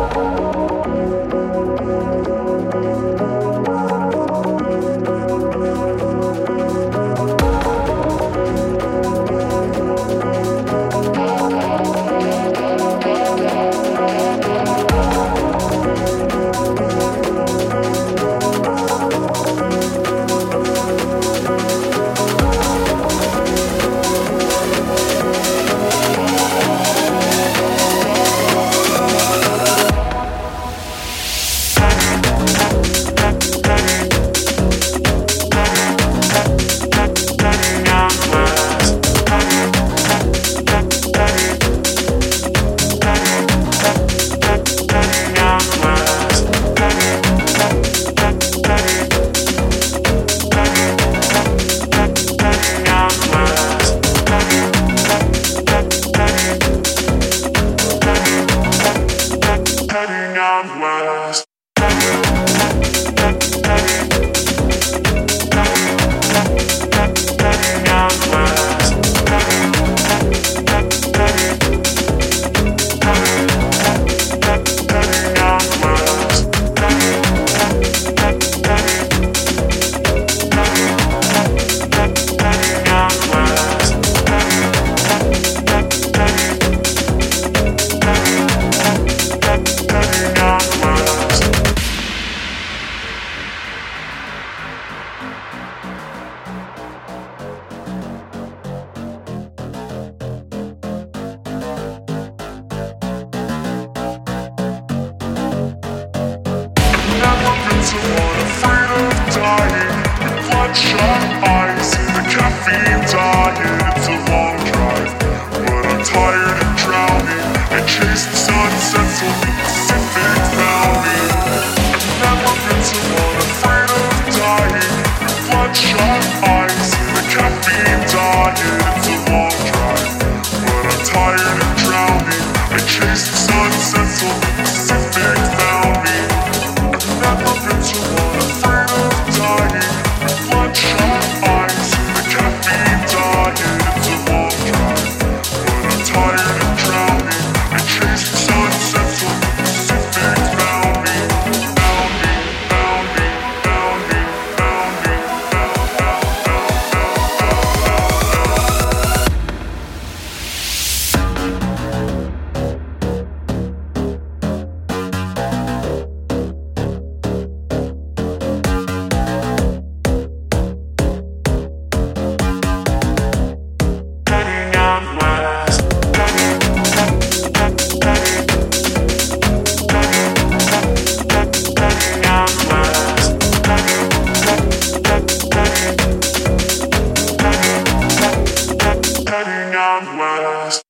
Thank you. Down West. feet tired, it's a long drive. But I'm tired and drowning. I chase the sunsets so the Pacific. I've never been of dying. Bloodshot eyes, the caffeine diet, it's a long drive. Sound West.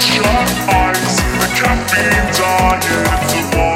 Sharp eyes and caffeine's on it.